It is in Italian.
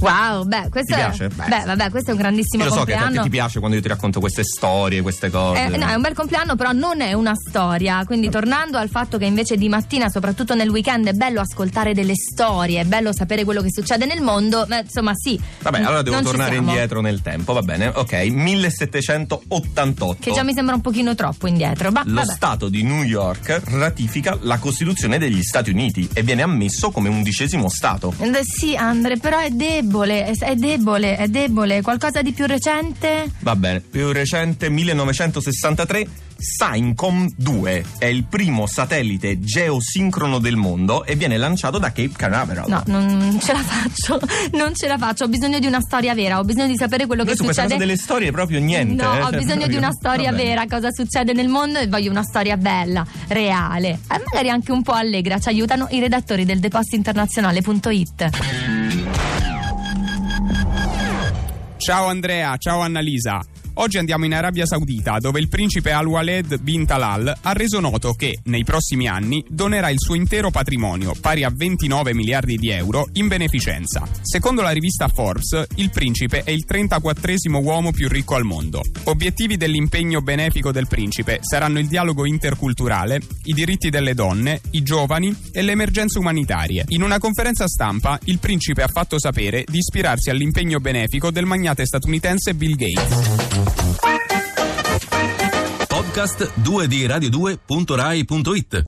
Wow, beh, questo, Ti piace? Beh. beh, vabbè, questo è un grandissimo Io lo so che a te compleanno. ti piace quando io ti racconto queste storie, queste cose. Eh, no, è un bel compleanno, però non è una storia. Quindi, tornando al fatto che invece di mattina, soprattutto nel weekend, è bello ascoltare delle storie, è bello sapere quello che succede nel mondo. Ma, insomma, sì. Vabbè, allora devo tornare indietro nel tempo, va bene? Ok, 1788. Che già mi sembra un pochino troppo indietro. Ma, Lo vabbè. Stato di New York ratifica la Costituzione degli Stati Uniti e viene ammesso come undicesimo Stato. Eh, Sì, Andre, però è debole, è, è debole, è debole. Qualcosa di più recente? Va bene, più recente 1963. Syncom 2 è il primo satellite geosincrono del mondo e viene lanciato da Cape Canaveral. No, non ce la faccio, non ce la faccio. Ho bisogno di una storia vera, ho bisogno di sapere quello Noi che su questa succede. cosa delle storie proprio niente. No, eh, ho cioè, bisogno di una storia vera, cosa succede nel mondo e voglio una storia bella, reale e magari anche un po' allegra. Ci aiutano i redattori del depositinternazionale.it. Ciao Andrea, ciao Annalisa. Oggi andiamo in Arabia Saudita, dove il principe Al-Waled bin Talal ha reso noto che, nei prossimi anni, donerà il suo intero patrimonio, pari a 29 miliardi di euro, in beneficenza. Secondo la rivista Forbes, il principe è il 34esimo uomo più ricco al mondo. Obiettivi dell'impegno benefico del principe saranno il dialogo interculturale, i diritti delle donne, i giovani e le emergenze umanitarie. In una conferenza stampa, il principe ha fatto sapere di ispirarsi all'impegno benefico del magnate statunitense Bill Gates. Podcast 2 di Radio2.rai.it